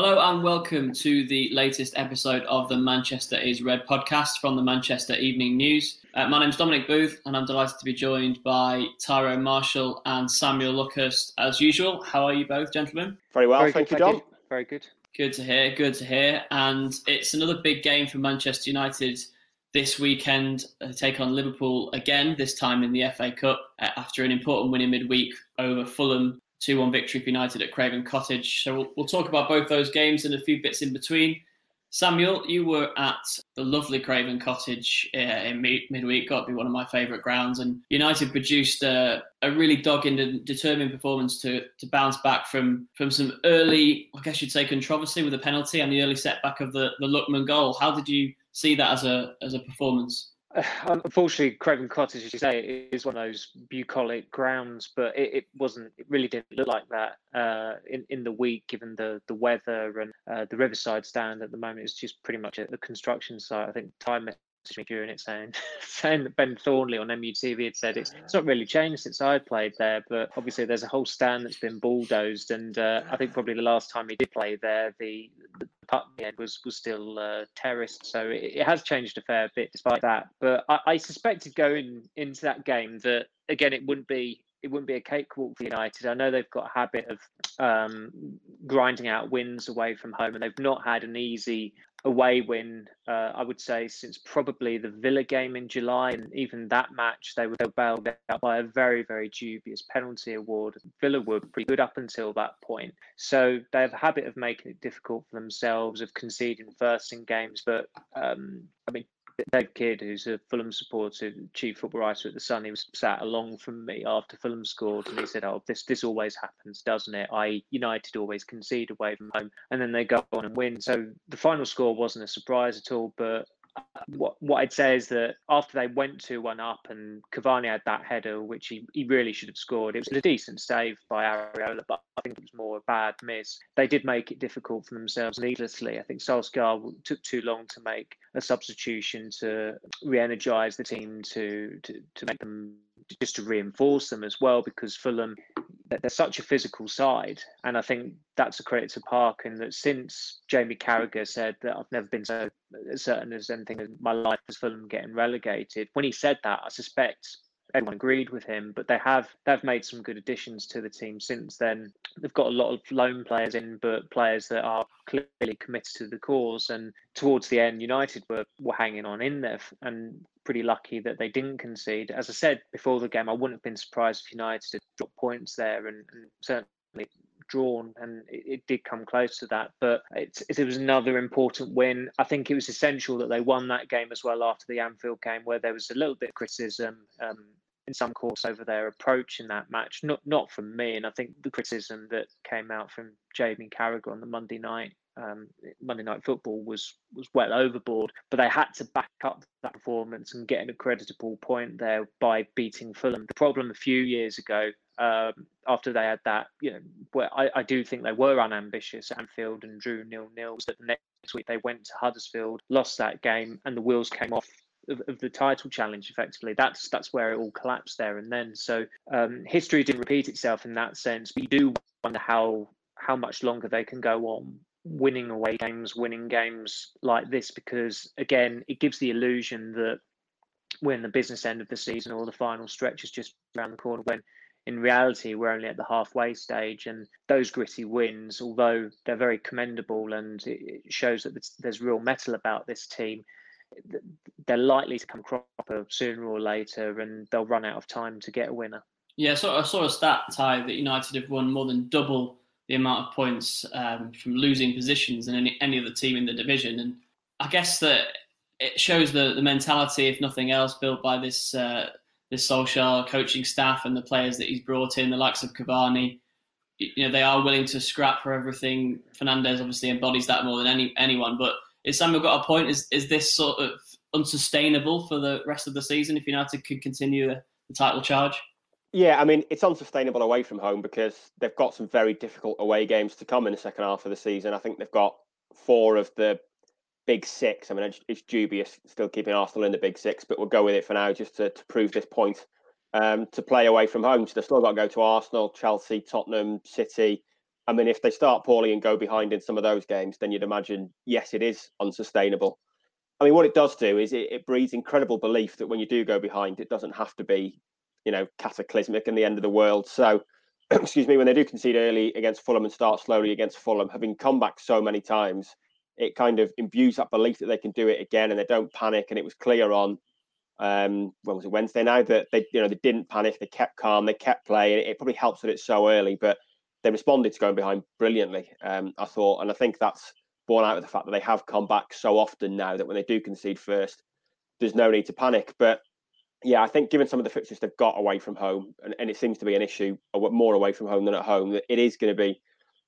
Hello and welcome to the latest episode of the Manchester is Red podcast from the Manchester Evening News. Uh, my name's Dominic Booth and I'm delighted to be joined by Tyrone Marshall and Samuel Luckhurst as usual. How are you both, gentlemen? Very well, Very thank good, you, Dom. Very good. Good to hear, good to hear. And it's another big game for Manchester United this weekend. Uh, take on Liverpool again, this time in the FA Cup uh, after an important win in midweek over Fulham 2 1 victory for United at Craven Cottage. So we'll, we'll, talk about both those games and a few bits in between. Samuel, you were at the lovely Craven Cottage uh, in midweek, got to be one of my favourite grounds. And United produced a, a really dogged and determined performance to, to bounce back from, from some early, I guess you'd say, controversy with the penalty and the early setback of the, the Lookman goal. How did you see that as a, as a performance? unfortunately, Craven Cottage, as you say, is one of those bucolic grounds, but it, it wasn't. It really didn't look like that uh, in in the week, given the the weather and uh, the Riverside stand at the moment is just pretty much a, a construction site. I think time me during it saying saying that Ben Thornley on MUTV had said it's, it's not really changed since I played there, but obviously there's a whole stand that's been bulldozed, and uh, I think probably the last time he did play there, the, the Putney End was was still uh, terraced, so it, it, has changed a fair bit despite that. But I, I suspected going into that game that again it wouldn't be it wouldn't be a cakewalk for United. I know they've got a habit of um, grinding out wins away from home, and they've not had an easy away win, uh, I would say, since probably the Villa game in July. And even that match, they were bailed out by a very, very dubious penalty award. Villa were pretty good up until that point. So they have a habit of making it difficult for themselves, of conceding first in games. But um, I mean, Dave Kidd, who's a Fulham supporter, chief football writer at the Sun, he was sat along from me after Fulham scored, and he said, "Oh, this this always happens, doesn't it? I United always concede away from home, and then they go on and win." So the final score wasn't a surprise at all, but what what I'd say is that after they went two one up and Cavani had that header, which he, he really should have scored, it was a decent save by Areola, but I think it was more a bad miss. They did make it difficult for themselves needlessly. I think Solskjaer took too long to make a substitution to re-energise the team to, to to make them just to reinforce them as well because Fulham they're such a physical side and I think that's a credit to Parker and that since Jamie Carragher said that I've never been so certain as anything in my life as Fulham getting relegated when he said that I suspect everyone agreed with him, but they have they've made some good additions to the team since then. They've got a lot of loan players in, but players that are clearly committed to the cause. And towards the end, United were were hanging on in there and pretty lucky that they didn't concede. As I said before the game, I wouldn't have been surprised if United had dropped points there, and, and certainly drawn, and it, it, did come close to that. But it, it was another important win. I think it was essential that they won that game as well after the Anfield game, where there was a little bit of criticism um, in some course over their approach in that match. Not not from me, and I think the criticism that came out from Jamie Carragher on the Monday night um, Monday Night Football was was well overboard, but they had to back up that performance and get an accreditable point there by beating Fulham. The problem a few years ago, um, after they had that, you know, where I, I do think they were unambitious at Anfield and drew nil nils. That the next week they went to Huddersfield, lost that game, and the wheels came off of, of, the title challenge effectively that's that's where it all collapsed there and then so um, history didn't repeat itself in that sense but you do wonder how how much longer they can go on winning away games winning games like this because again it gives the illusion that we're in the business end of the season or the final stretch is just around the corner when in reality we're only at the halfway stage and those gritty wins although they're very commendable and it shows that there's real mettle about this team they're likely to come cropper sooner or later, and they'll run out of time to get a winner. Yeah, so I saw a stat, tie that United have won more than double the amount of points um, from losing positions than any, any other team in the division. And I guess that it shows the, the mentality, if nothing else, built by this uh, this Solskjaer coaching staff and the players that he's brought in, the likes of Cavani. you know they are willing to scrap for everything. Fernandes obviously embodies that more than any anyone. But is Samuel got a point? Is is this sort of unsustainable for the rest of the season if United could continue the, the title charge? Yeah, I mean it's unsustainable away from home because they've got some very difficult away games to come in the second half of the season. I think they've got four of the big six. I mean, it's, it's dubious still keeping Arsenal in the big six, but we'll go with it for now just to, to prove this point. Um, to play away from home, so they've still got to go to Arsenal, Chelsea, Tottenham, City. I mean, if they start poorly and go behind in some of those games, then you'd imagine, yes, it is unsustainable. I mean, what it does do is it, it breeds incredible belief that when you do go behind, it doesn't have to be, you know, cataclysmic and the end of the world. So, excuse me, when they do concede early against Fulham and start slowly against Fulham, having come back so many times, it kind of imbues that belief that they can do it again and they don't panic. And it was clear on um when was it Wednesday now that they you know they didn't panic, they kept calm, they kept playing. It probably helps that it's so early, but they responded to going behind brilliantly. Um, I thought, and I think that's born out of the fact that they have come back so often now that when they do concede first, there's no need to panic. But yeah, I think given some of the fixtures they've got away from home, and, and it seems to be an issue more away from home than at home, that it is going to be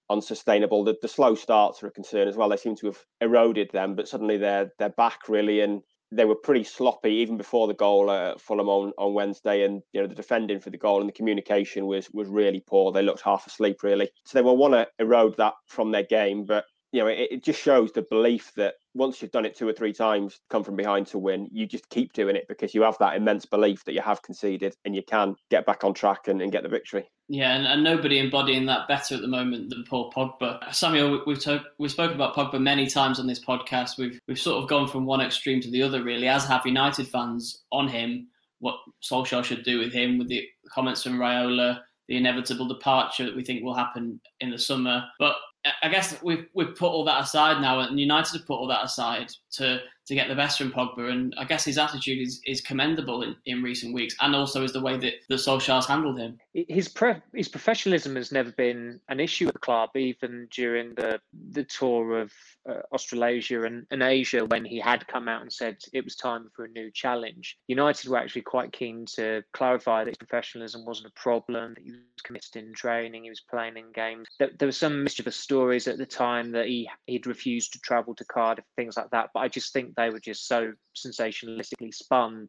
unsustainable. The, the slow starts are a concern as well. They seem to have eroded them, but suddenly they're they're back really, and they were pretty sloppy even before the goal at Fulham on, on Wednesday. And you know the defending for the goal and the communication was was really poor. They looked half asleep really, so they will want to erode that from their game. But you know, it, it, just shows the belief that once you've done it two or three times, come from behind to win, you just keep doing it because you have that immense belief that you have conceded and you can get back on track and, and get the victory. Yeah, and, and, nobody embodying that better at the moment than Paul Pogba. Samuel, we've to, we've spoken about Pogba many times on this podcast. We've we've sort of gone from one extreme to the other, really, as have United fans on him. What Solskjaer should do with him, with the comments from Raiola, the inevitable departure that we think will happen in the summer. But I guess we've we've put all that aside now, and United have put all that aside to to get the best from Pogba. And I guess his attitude is, is commendable in, in recent weeks, and also is the way that the Solskjaer's handled him. His pre- his professionalism has never been an issue at the club, even during the the tour of uh, Australasia and, and Asia when he had come out and said it was time for a new challenge. United were actually quite keen to clarify that his professionalism wasn't a problem, that he was committed in training, he was playing in games. There, there were some mischievous stories at the time that he he'd refused to travel to Cardiff, things like that. But I just think they were just so sensationalistically spun.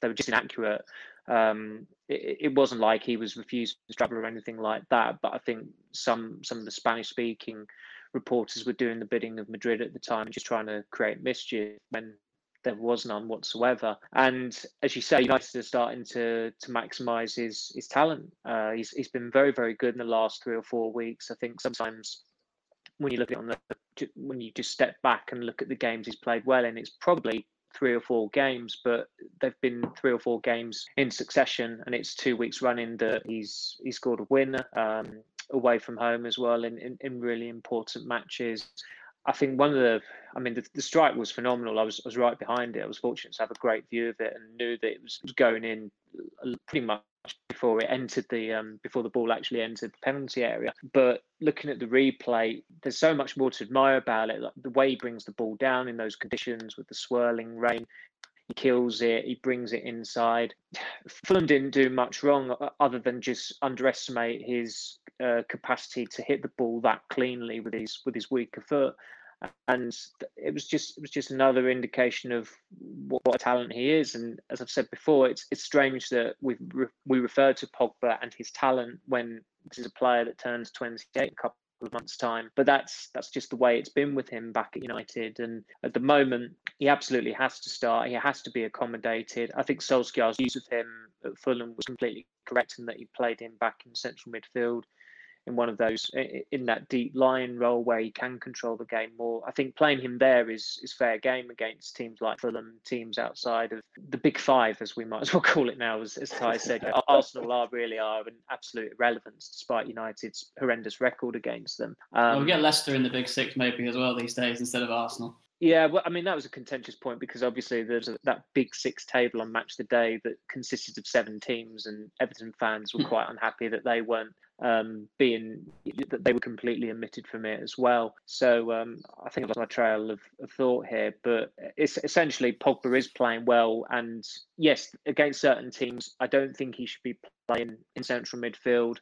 They were just inaccurate. Um, it, it, wasn't like he was refused to travel or anything like that. But I think some some of the Spanish speaking reporters were doing the bidding of Madrid at the time, just trying to create mischief when there was none whatsoever. And as you say, United are starting to to maximise his his talent. Uh, he's he's been very very good in the last three or four weeks. I think sometimes when you look at it on the when you just step back and look at the games he's played well in, it's probably three or four games, but they've been three or four games in succession, and it's two weeks running that he's he scored a winner um, away from home as well in, in, in really important matches. I think one of the, I mean, the, the strike was phenomenal. I was, I was right behind it. I was fortunate to have a great view of it and knew that it was, going in pretty much before it entered the um, before the ball actually entered the penalty area. But looking at the replay, there's so much more to admire about it. Like the way he brings the ball down in those conditions with the swirling rain, he kills it. He brings it inside. Fulham didn't do much wrong other than just underestimate his uh, capacity to hit the ball that cleanly with his with his weaker foot. And it was just it was just another indication of what, what, a talent he is. And as I've said before, it's it's strange that we we refer to Pogba and his talent when this is a player that turns 28 a couple of months time. But that's that's just the way it's been with him back at united. And at the moment he absolutely has to start. He has to be accommodated. I think solskjaer's use of him at fulham was completely correct in that he played him back in central midfield in one of those in that deep line role where he can control the game more. I think playing him there is is fair game against teams like Fulham, teams outside of the big five, as we might as well call it now. As, as Ty said, Arsenal are really are an absolute irrelevance despite United's horrendous record against them. Um, well, we get Leicester in the big six maybe as well these days instead of Arsenal. Yeah, well, I mean that was a contentious point because obviously there's a, that big six table on Match the Day that consisted of seven teams, and Everton fans were hmm. quite unhappy that they weren't um, being that they were completely omitted from it as well. So um, I think I've lost my trail of, of, thought here, but it's essentially Pogba is playing well, and yes, against certain teams, I don't think he should be playing in central midfield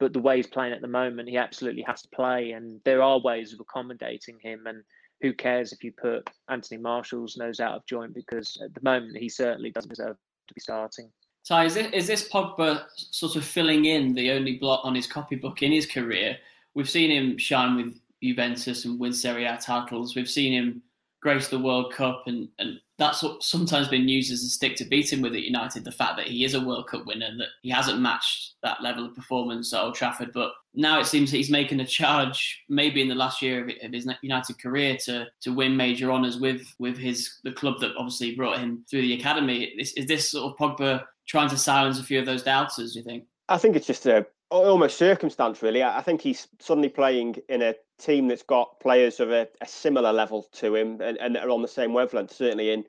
but the way he's playing at the moment, he absolutely has to play, and there are ways of accommodating him. And who cares if you put Anthony Martial's nose out of joint because at the moment he certainly doesn't deserve to be starting. Ty, is, is this Pogba sort of filling in the only blot on his copybook in his career? We've seen him shine with Juventus and win Serie A titles. We've seen him grace the World Cup, and, and that's sometimes been used as a stick to beat him with at United. The fact that he is a World Cup winner, that he hasn't matched that level of performance at Old Trafford, but now it seems that he's making a charge, maybe in the last year of his United career, to to win major honours with with his the club that obviously brought him through the academy. Is, is this sort of Pogba trying to silence a few of those doubters? Do you think? I think it's just a almost circumstance, really. I think he's suddenly playing in a team that's got players of a, a similar level to him and, and are on the same wavelength, certainly in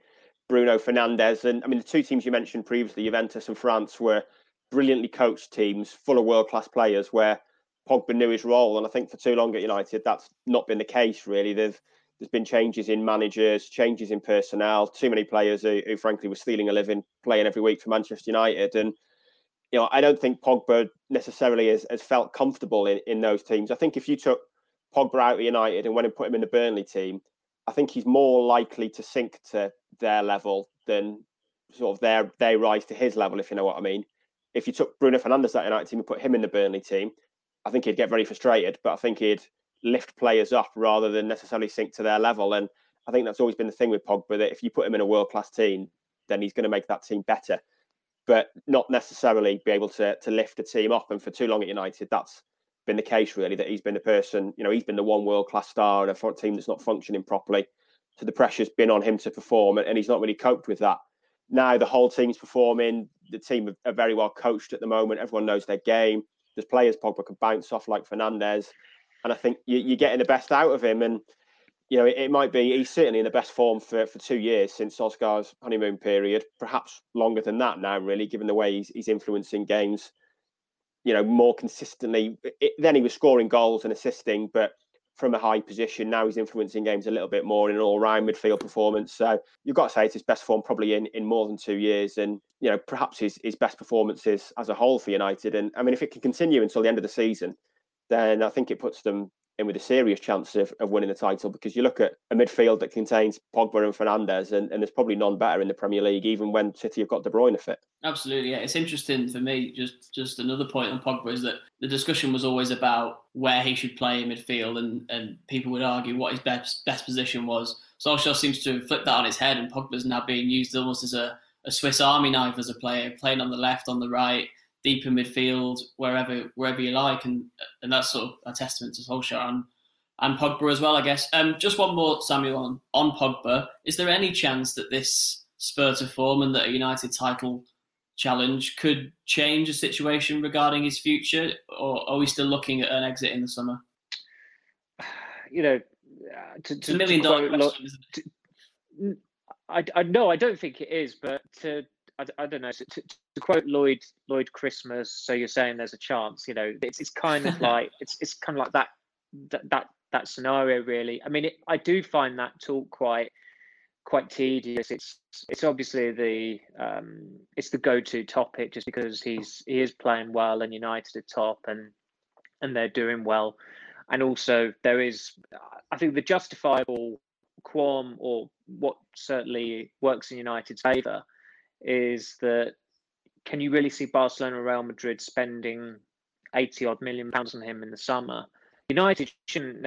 Bruno Fernandes, And I mean, the two teams you mentioned previously, Juventus and France, were brilliantly coached teams, full of world class players where Pogba knew his role. And I think for too long at United, that's not been the case, really. There's, there's been changes in managers, changes in personnel, too many players who, who frankly were stealing a living playing every week for Manchester United. And you know, I don't think Pogba necessarily has, has felt comfortable in, in those teams. I think if you took Pogba out of United and went and put him in the Burnley team, I think he's more likely to sink to their level than sort of their they rise to his level, if you know what I mean. If you took Bruno Fernandes out of United team and put him in the Burnley team, I think he'd get very frustrated, but I think he'd lift players up rather than necessarily sink to their level. And I think that's always been the thing with Pogba that if you put him in a world class team, then he's going to make that team better but not necessarily be able to to lift the team up. And for too long at United, that's been the case really. That he's been the person, you know, he's been the one world class star in a team that's not functioning properly. So the pressure's been on him to perform, and he's not really coped with that. Now the whole team's performing. The team are very well coached at the moment. Everyone knows their game. There's players Pogba can bounce off like Fernandes, and I think you, are getting the best out of him. And you know, it, it, might be he's certainly in the best form for, for two years since Solskjaer's honeymoon period, perhaps longer than that now, really, given the way he's, he's influencing games, you know, more consistently. It, then he was scoring goals and assisting, but from a high position, now he's influencing games a little bit more in an all-round midfield performance. So you've got to say it's his best form probably in, in more than two years, and you know, perhaps his, his best performances as a whole for United. And I mean, if it can continue until the end of the season, then I think it puts them in with a serious chance of, of winning the title because you look at a midfield that contains Pogba and Fernandes, and, and there's probably none better in the Premier League, even when City have got De Bruyne fit. Absolutely, yeah. It's interesting for me. Just just another point on Pogba is that the discussion was always about where he should play in midfield, and, and people would argue what his best best position was. Solskjaer seems to have flipped that on his head, and Pogba's now being used almost as a, a Swiss Army knife as a player, playing on the left, on the right, deep in midfield, wherever wherever you like, and and that's sort of a testament to Solskjaer. And and Pogba as well, I guess. Um, just one more, Samuel, on, on Pogba. Is there any chance that this spur to form and that a United title challenge could change a situation regarding his future, or are we still looking at an exit in the summer? You know, uh, to, to, a million dollar question, to, I, I no, I don't think it is, but to I, I don't know. To, to, to, quote Lloyd Lloyd Christmas, so you're saying there's a chance. You know, it's it's kind of like it's it's kind of like that that that that scenario really. I mean, it, I do find that talk quite quite tedious. It's it's obviously the um, it's the go-to topic just because he's he is playing well and United are top and and they're doing well, and also there is I think the justifiable qualm or what certainly works in United's favour is that can you really see Barcelona Real Madrid spending 80 odd million pounds on him in the summer United shouldn't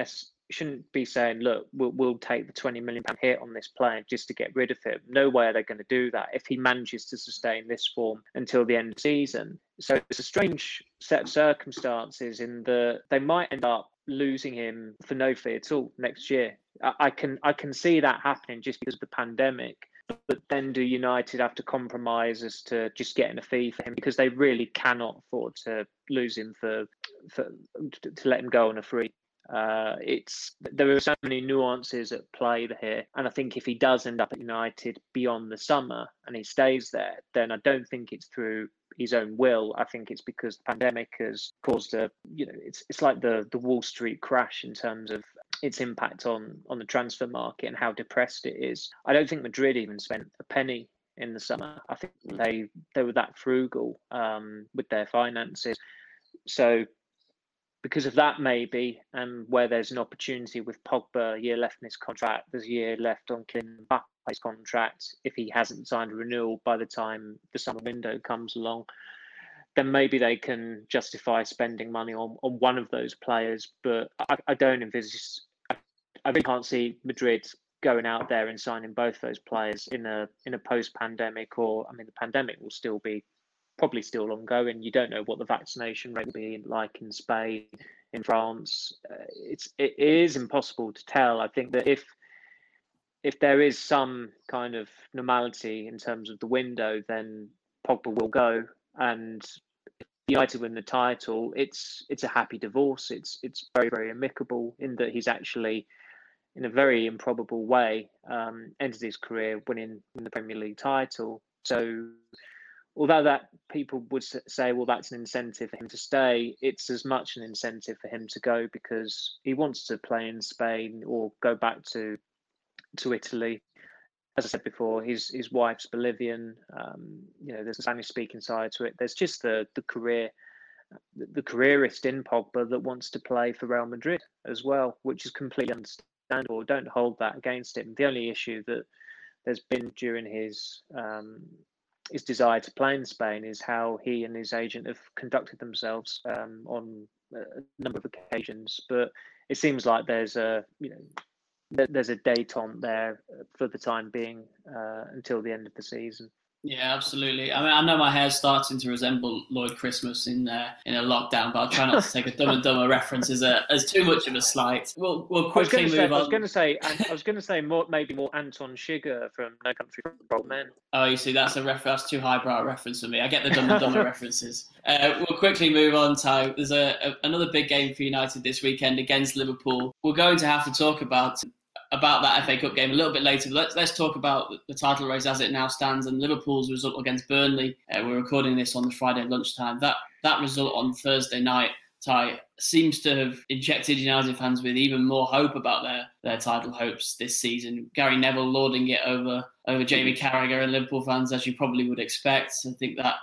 shouldn't be saying, look, we'll, we'll take the 20 million pound hit on this player just to get rid of him. No way are they going to do that if he manages to sustain this form until the end of the season. So it's a strange set of circumstances in that they might end up losing him for no fee at all next year. I, I can I can see that happening just because of the pandemic. But then do United have to compromise as to just getting a fee for him because they really cannot afford to lose him for, for to let him go on a free. Uh, it's there are so many nuances at play here, and I think if he does end up at United beyond the summer and he stays there, then I don't think it's through his own will. I think it's because the pandemic has caused a you know it's it's like the the Wall Street crash in terms of its impact on on the transfer market and how depressed it is. I don't think Madrid even spent a penny in the summer. I think they they were that frugal um, with their finances. So because of that, maybe, and where there's an opportunity with Pogba, a year left in his contract, there's a year left on Kylian Mbappe's contract. If he hasn't signed a renewal by the time the summer window comes along, then maybe they can justify spending money on, on one of those players. But I, I don't envisage, I, really can't see Madrid going out there and signing both those players in a in a post pandemic or I mean the pandemic will still be probably still ongoing. You don't know what the vaccination rate will be like in Spain, in France. Uh, it's it is impossible to tell. I think that if if there is some kind of normality in terms of the window, then Pogba will go, and United win the title, it's it's a happy divorce. It's it's very very amicable in that he's actually in a very improbable way um, ended his career winning the Premier League title. So although that people would say, well, that's an incentive for him to stay, it's as much an incentive for him to go because he wants to play in Spain or go back to to Italy. As I said before, his his wife's Bolivian. Um, you know, there's a Spanish speaking side to it. There's just the the career, the, careerist in Pogba that wants to play for Real Madrid as well, which is completely understandable. Or don't hold that against him. The only issue that there's been during his um, his desire to play in Spain is how he and his agent have conducted themselves um, on a number of occasions. But it seems like there's a you know there's a détente there for the time being uh, until the end of the season. Yeah, absolutely. I mean, I know my hair's starting to resemble Lloyd Christmas in uh, in a lockdown, but I'll try not to take a Dumb and Dumber reference as a as too much of a slight. We'll we'll quickly move say, on. I was going to say I was going to say more maybe more Anton Chigurh from No Country for Old Men. Oh, you see, that's a ref- that's too highbrow a reference for me. I get the Dumb and Dumber references. Uh, we'll quickly move on. Ty, there's a, a another big game for United this weekend against Liverpool. We're going to have to talk about about that FA Cup game a little bit later. Let's let's talk about the title race as it now stands and Liverpool's result against Burnley. Uh, we're recording this on the Friday lunchtime. That that result on Thursday night, Ty, seems to have injected United fans with even more hope about their their title hopes this season. Gary Neville lauding it over over Jamie Carragher and Liverpool fans, as you probably would expect. I think that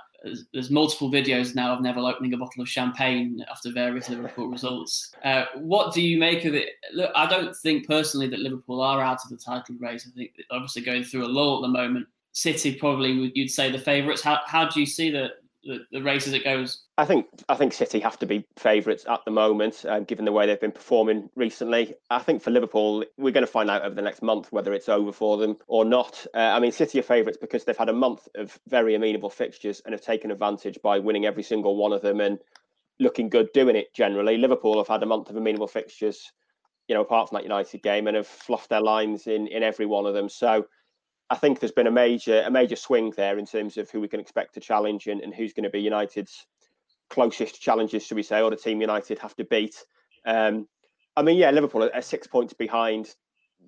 there's multiple videos now of Neville opening a bottle of champagne after various Liverpool results. Uh, what do you make of it? Look, I don't think personally that Liverpool are out of the title race. I think obviously going through a lull at the moment. City probably you'd say the favourites. How how do you see the the, the race as it goes? I think I think City have to be favourites at the moment, um, given the way they've been performing recently. I think for Liverpool, we're going to find out over the next month whether it's over for them or not. Uh, I mean, City are favourites because they've had a month of very amenable fixtures and have taken advantage by winning every single one of them and looking good doing it. Generally, Liverpool have had a month of amenable fixtures, you know, apart from that United game, and have fluffed their lines in in every one of them. So I think there's been a major a major swing there in terms of who we can expect to challenge and, and who's going to be United's closest challenges, should we say, or the team United have to beat. Um, I mean, yeah, Liverpool are, six points behind,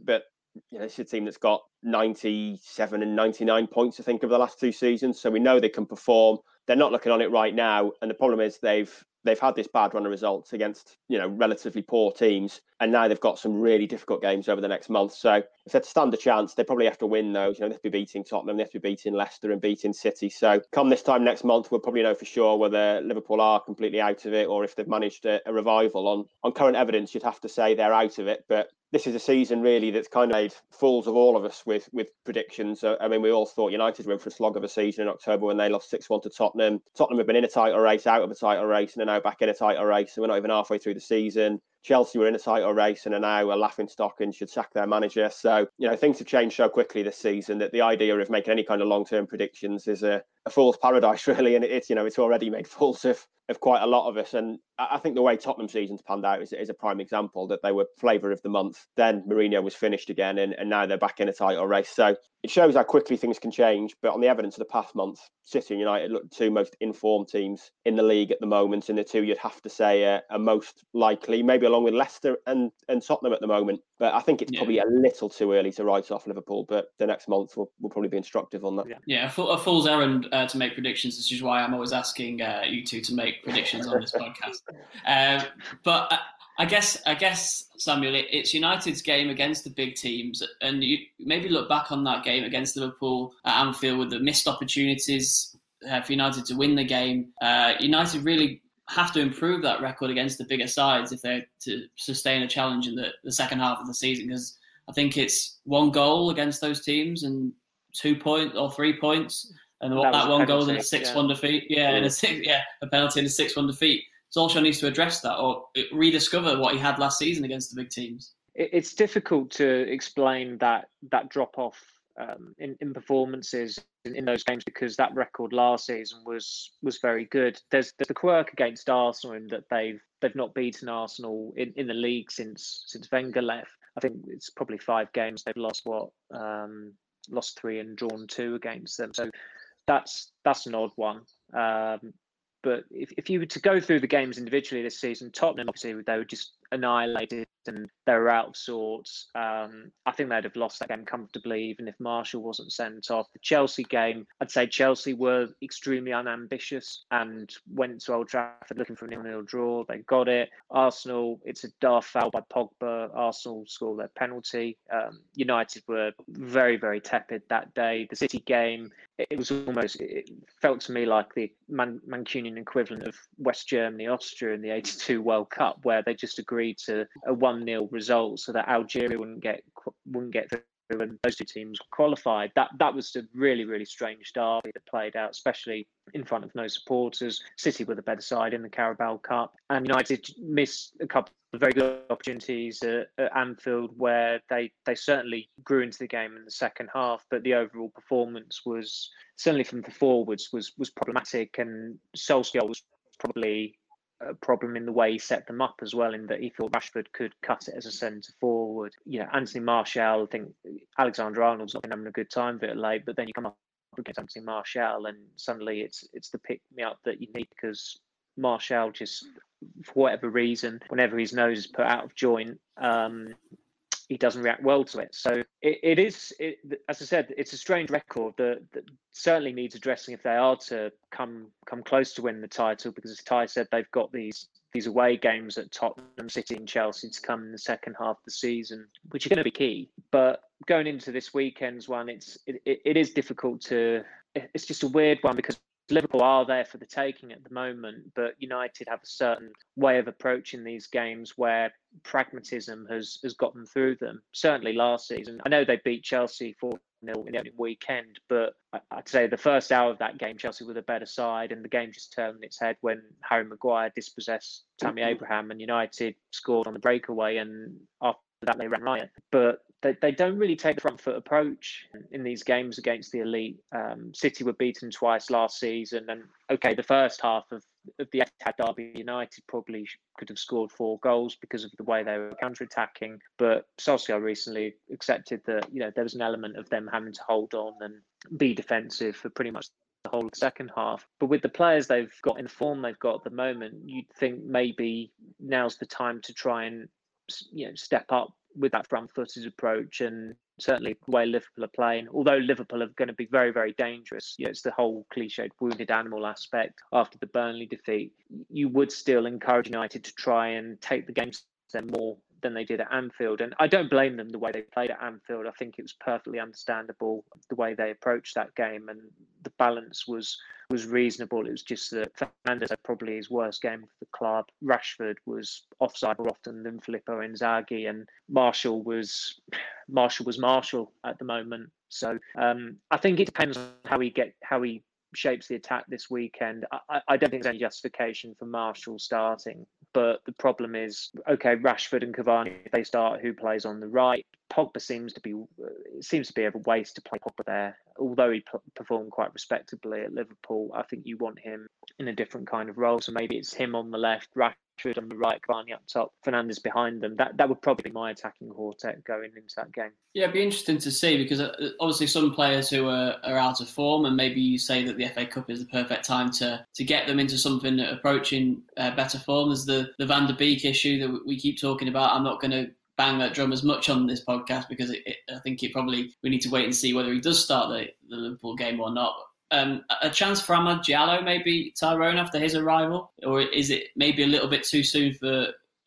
but you know, it's a team that's got 97 and 99 points, I think, over the last two seasons. So we know they can perform. They're not looking on it right now, and the problem is they've they've had this bad run of results against you know relatively poor teams, and now they've got some really difficult games over the next month. So they stand a chance, they probably have to win those. You know, they have to be beating Tottenham, they have to be beating Leicester and beating City. So come this time next month, we'll probably know for sure whether Liverpool are completely out of it or if they've managed a, a revival. On on current evidence, you'd have to say they're out of it, but this is a season really that's kind of made fools of all of us with with predictions. I mean, we all thought United were in for a slog of a season in October when they lost six one to Tottenham. Tottenham have been in a title race, out of a title race, and are now back in a title race. And we're not even halfway through the season. Chelsea were in a title race and are now a laughing stock and should sack their manager. So, you know, things have changed so quickly this season that the idea of making any kind of long term predictions is a, a fool's paradise, really. And it's, you know, it's already made fools of, of quite a lot of us. And I think the way Tottenham season's panned out is, is a prime example that they were flavour of the month. Then Mourinho was finished again and, and now they're back in a title race. So it shows how quickly things can change. But on the evidence of the past month, City and United look two most informed teams in the league at the moment. And the two you'd have to say are, are most likely, maybe along with Leicester and, and Tottenham at the moment. But I think it's yeah. probably a little too early to write off Liverpool. But the next month will, will probably be instructive on that. Yeah, yeah a, a fool's errand uh, to make predictions. This is why I'm always asking uh, you two to make predictions on this podcast. Um, but I, I, guess, I guess Samuel, it, it's United's game against the big teams, and you maybe look back on that game against Liverpool at Anfield with the missed opportunities uh, for United to win the game. Uh, United really have to improve that record against the bigger sides if they're to sustain a challenge in the, the second half of the season. Because I think it's one goal against those teams and two points or three points, and that, that one penalty, goal and a six-one yeah. defeat. Yeah, yeah, and a six, yeah, a penalty and a six-one defeat. Solskjaer needs to address that or rediscover what he had last season against the big teams. It's difficult to explain that that drop off um, in, in performances in, in, those games because that record last season was was very good. There's, there's the quirk against Arsenal in that they've they've not beaten Arsenal in, in the league since since Wenger left. I think it's probably five games they've lost. What um, lost three and drawn two against them. So that's that's an odd one. Um, but if, if you were to go through the games individually this season, Tottenham obviously they were just annihilated and they were out of sorts. Um, I think they'd have lost that game comfortably, even if Martial wasn't sent off. The Chelsea game, I'd say Chelsea were extremely unambitious and went to Old Trafford looking for a nil-nil draw. They got it. Arsenal, it's a daft foul by Pogba. Arsenal scored their penalty. Um, United were very, very tepid that day. The City game, it was almost it felt to me like the Man- Mancunian equivalent of West Germany Austria in the 82 World Cup where they just agreed to a 1-0 result so that Algeria wouldn't get wouldn't get through and those two teams qualified. That that was a really really strange derby that played out, especially in front of no supporters. City were the better side in the Carabao Cup, and United missed a couple of very good opportunities at, at Anfield where they they certainly grew into the game in the second half, but the overall performance was certainly from the forwards was was problematic, and Solskjaer was probably a problem in the way he set them up as well, in that he thought Rashford could cut it as a centre forward. You know, Anthony Martial, I think Alexander Arnold's not been having a good time of late, but then you come up against Anthony Martial and suddenly it's it's the pick me up that you need because Martial just for whatever reason, whenever his nose is put out of joint, um, he doesn't react well to it. So it, it is, it, as I said, it's a strange record that, that, certainly needs addressing if they are to come come close to win the title. Because as Ty said, they've got these these away games at Tottenham City and Chelsea to come in the second half of the season, which are going to be key. But going into this weekend's one, it's it, it is difficult to. It's just a weird one because Liverpool are there for the taking at the moment, but United have a certain way of approaching these games where pragmatism has has gotten through them. Certainly last season, I know they beat Chelsea 4 0 in the weekend, but I'd say the first hour of that game, Chelsea were the better side, and the game just turned its head when Harry Maguire dispossessed Tammy. Abraham, and United scored on the breakaway, and after that they ran riot. But they, they don't really take the front foot approach in these games against the elite. Um, City were beaten twice last season, and okay, the first half of, of the Etihad derby, United probably could have scored four goals because of the way they were counter-attacking. But Solskjaer recently accepted that you know there was an element of them having to hold on and be defensive for pretty much the whole second half. But with the players they've got in the form they've got at the moment, you'd think maybe now's the time to try and you know step up with that front footed approach and certainly the way Liverpool are playing. Although Liverpool are going to be very, very dangerous, you know, it's the whole cliched wounded animal aspect after the Burnley defeat. You would still encourage United to try and take the game to them more than they did at Anfield. And I don't blame them the way they played at Anfield. I think it was perfectly understandable the way they approached that game, and balance was was reasonable. It was just that Fernandes had probably his worst game for the club. Rashford was offside more often than Filippo Inzaghi, and Martial was Martial was Martial at the moment. So um, I think it depends on how he get how he shapes the attack this weekend. I, I don't think there's any justification for Martial starting. But the problem is, okay, Rashford and Cavani, if they start, who plays on the right? Pogba seems to be it seems to be a waste to play Pogba there. Although he performed quite respectably at Liverpool, I think you want him in a different kind of role. So maybe it's him on the left, Rashford on the right, Cavani up top, Fernandes behind them. That that would probably be my attacking quartet going into that game. Yeah, it'd be interesting to see because uh, obviously some players who are, are out of form, and maybe you say that the FA Cup is the perfect time to to get them into something approaching uh, better form. There's the the Van der Beek issue that we keep talking about. I'm not going to bang that drum as much on this podcast because it, it, I think it probably we need to wait and see whether he does start the, the Liverpool game or not. Um, a chance for Amad Diallo maybe Tyrone after his arrival, or is it maybe a little bit too soon for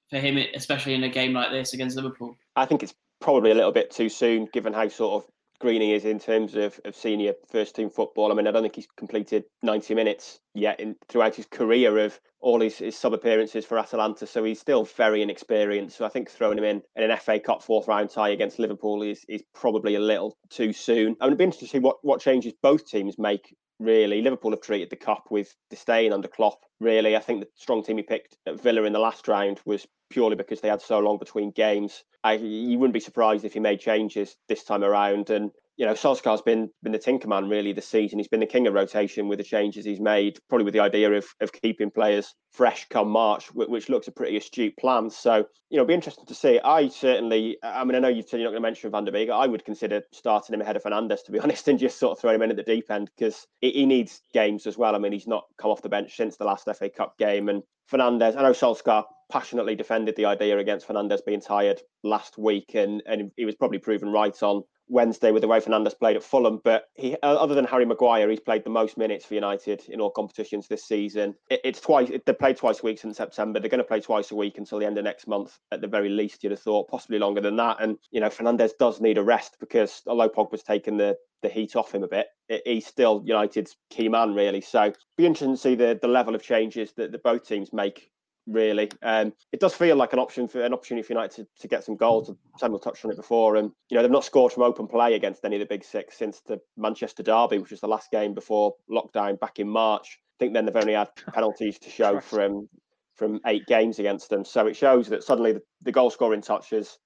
for him, especially in a game like this against Liverpool? I think it's probably a little bit too soon, given how sort of Greeny is in terms of, of senior first team football. I mean, I don't think he's completed 90 minutes yet in, throughout his career of all his, his sub appearances for Atalanta. So he's still very inexperienced. So I think throwing him in in an FA Cup fourth round tie against Liverpool is, is probably a little too soon. I mean, it'd be interesting to see what, what changes both teams make really. Liverpool have treated the cup with disdain under Klopp. Really, I think the strong team he picked at Villa in the last round was purely because they had so long between games. I, you wouldn't be surprised if he made changes this time around. And you know, Solskjaer's been been the tinkerman really this season. He's been the king of rotation with the changes he's made, probably with the idea of of keeping players fresh come March, which looks a pretty astute plan. So, you know, it'll be interesting to see. I certainly, I mean, I know you've said you're not going to mention Van der Beek. I would consider starting him ahead of Fernandes, to be honest, and just sort of throwing him in at the deep end because he needs games as well. I mean, he's not come off the bench since the last FA Cup game. And Fernandes, I know Solskjaer passionately defended the idea against Fernandes being tired last week, and, and he was probably proven right on Wednesday with the way Fernandes played at Fulham. But he, uh, other than Harry Maguire, he's played the most minutes for United in all competitions this season. It, it's twice. They played twice a week since September. They're going to play twice a week until the end of next month, at the very least. You'd have thought, possibly longer than that. And you know, Fernandes does need a rest because although Pogba's taken the the heat off him a bit, it, he's still United's key man, really. So, be interesting to see the the level of changes that the both teams make really. Um, it does feel like an option for an opportunity for United to, to get some goals. Samuel touched on it before, and you know they've not scored from open play against any of the big six since the Manchester derby, which was the last game before lockdown back in March. I think then they've only had penalties to show from from eight games against them. So it shows that suddenly the, the goal scoring touches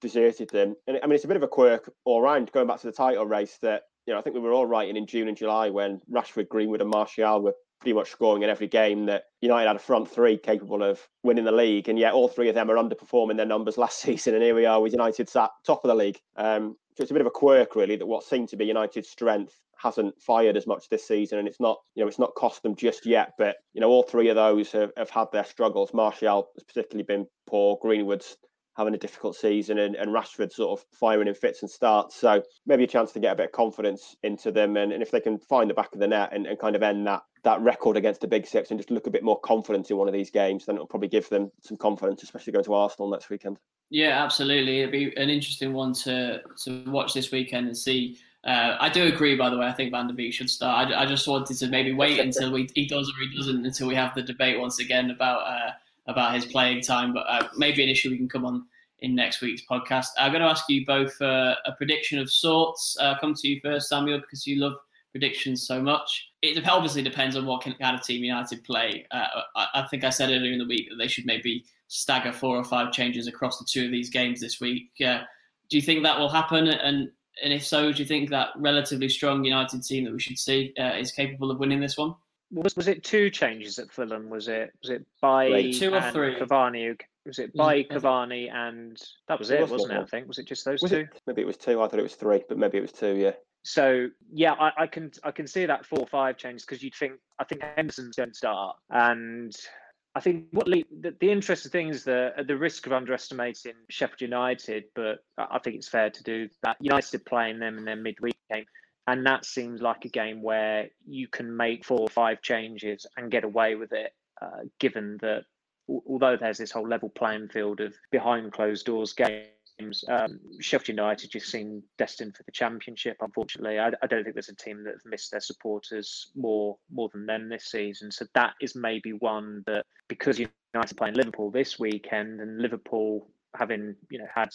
deserted them. And I mean, it's a bit of a quirk all round. Going back to the title race, that you know I think we were all writing in June and July when Rashford, Greenwood, and Martial were pretty much scoring in every game that United had a front three capable of winning the league, and yet all three of them are underperforming their numbers last season, and here we are with United sat top of the league. Um, so it's a bit of a quirk, really, that what seemed to be United's strength hasn't fired as much this season, and it's not, you know, it's not cost them just yet. But you know, all three of those have, have had their struggles. Martial has particularly been poor. Greenwood's having a difficult season and, and Rashford sort of firing in fits and starts. So maybe a chance to get a bit of confidence into them. And, and if they can find the back of the net and, and kind of end that that record against the big six and just look a bit more confident in one of these games, then it'll probably give them some confidence, especially going to Arsenal next weekend. Yeah, absolutely. It'd be an interesting one to to watch this weekend and see. Uh, I do agree, by the way. I think Van der Beek should start. I, I just wanted to maybe wait until we, he does or he doesn't until we have the debate once again about uh, about his playing time. But uh, maybe an issue we can come on in next week's podcast. I'm going to ask you both uh, a prediction of sorts. Uh, come to you first, Samuel, because you love predictions so much. It obviously depends on what kind of team United play. Uh, I, think I said earlier in the week that they should maybe stagger four or five changes across the two of these games this week. Uh, do you think that will happen? And and if so, do you think that relatively strong United team that we should see uh, is capable of winning this one? Was was it two changes at Fulham? Was it was it by Wait, two or three? Cavani was it mm-hmm. by Cavani and that was it, it was not it? I think was it just those was two? It? Maybe it was two. I thought it was three, but maybe it was two. Yeah. So yeah, I, I can I can see that four or five changes because you'd think I think Henderson's going to start, and I think what the, the interesting thing is that at the risk of underestimating Sheffield United, but I think it's fair to do that. United playing them in their midweek game, and that seems like a game where you can make four or five changes and get away with it, uh, given that although there's this whole level playing field of behind closed doors games, um, Sheffield United just seem destined for the championship. Unfortunately, I, I, don't think there's a team that have missed their supporters more more than them this season. So that is maybe one that because United playing Liverpool this weekend and Liverpool having you know had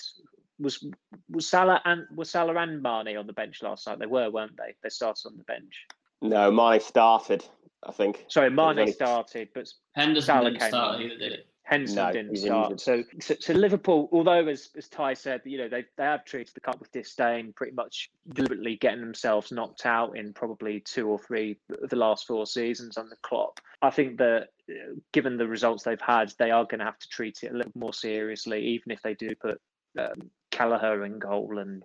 was was Salah and was Salah and Mane on the bench last night? They were, weren't they? They started on the bench. No, Mane started. I think. Sorry, Mane only... started, but Henderson Salah didn't start either, did it? Henderson no, didn't start. So, so, so, Liverpool, although as, as Ty said, you know they they have treated the cup with disdain, pretty much deliberately getting themselves knocked out in probably two or three of the last four seasons under Klopp. I think that uh, given the results they've had, they are going to have to treat it a little more seriously, even if they do put um, Kelleher in goal and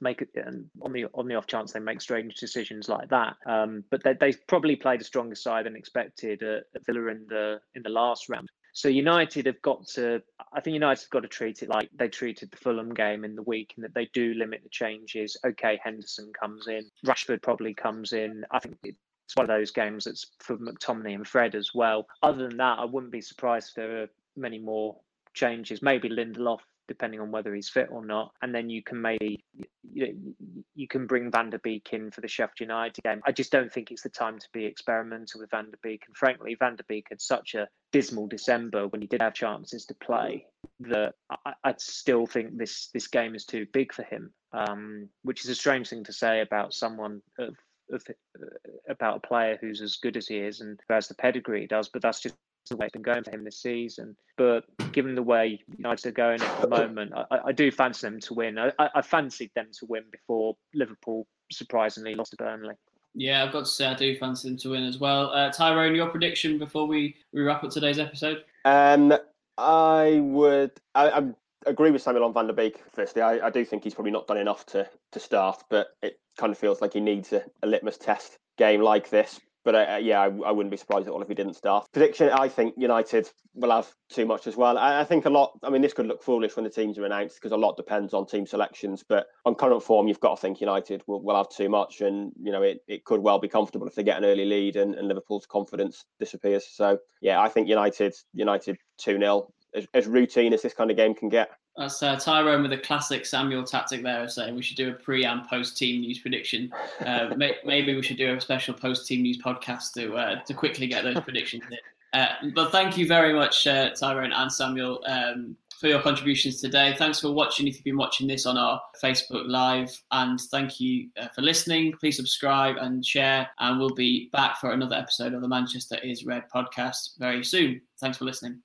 make it and on the on the off chance they make strange decisions like that. Um, but they they probably played a stronger side than expected at, at Villa in the in the last round. So United have got to. I think United have got to treat it like they treated the Fulham game in the week, and that they do limit the changes. Okay, Henderson comes in, Rashford probably comes in. I think it's one of those games that's for McTominay and Fred as well. Other than that, I wouldn't be surprised if there are many more changes. Maybe Lindelof depending on whether he's fit or not. And then you can maybe you know, you can bring Van der Beek in for the Sheffield United game. I just don't think it's the time to be experimental with Van der Beek. And frankly, Van der Beek had such a dismal December when he did have chances to play that I, I still think this this game is too big for him. Um, which is a strange thing to say about someone of, of uh, about a player who's as good as he is and who has the pedigree he does. But that's just the way it's been going for him this season. But given the way United are going at the moment, I, I do fancy them to win. I, I fancied them to win before Liverpool surprisingly lost to Burnley. Yeah, I've got to say I do fancy them to win as well. Uh, Tyrone, your prediction before we, we wrap up today's episode? Um, I would. I, I agree with Samuel on Van de Beek. Firstly, I, I do think he's probably not done enough to to start, but it kind of feels like he needs a, a litmus test game like this but yeah, I, I, wouldn't be surprised at all if he didn't start. Prediction: I think United will have too much as well. I, I think a lot. I mean, this could look foolish when the teams are announced because a lot depends on team selections. But on current form, you've got to think United will, will have too much, and you know it, it could well be comfortable if they get an early lead and, and Liverpool's confidence disappears. So yeah, I think United United two 0 as, as routine as this kind of game can get. That's uh, Tyrone with a classic Samuel tactic there of saying we should do a pre and post team news prediction. Uh, may, maybe we should do a special post team news podcast to uh, to quickly get those predictions in. Uh, but thank you very much, uh, Tyrone and Samuel, um, for your contributions today. Thanks for watching if you've been watching this on our Facebook Live. And thank you uh, for listening. Please subscribe and share. And we'll be back for another episode of the Manchester is Red podcast very soon. Thanks for listening.